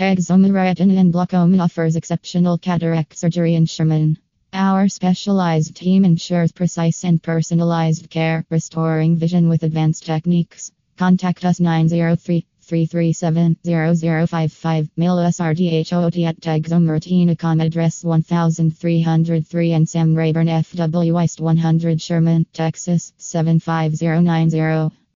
Texoma Retina and Glaucoma offers exceptional cataract surgery in Sherman. Our specialized team ensures precise and personalized care, restoring vision with advanced techniques. Contact us 903 337 0055. Mail us RDHOT at Texoma Address 1303 and Sam Rayburn FW West 100 Sherman, Texas 75090.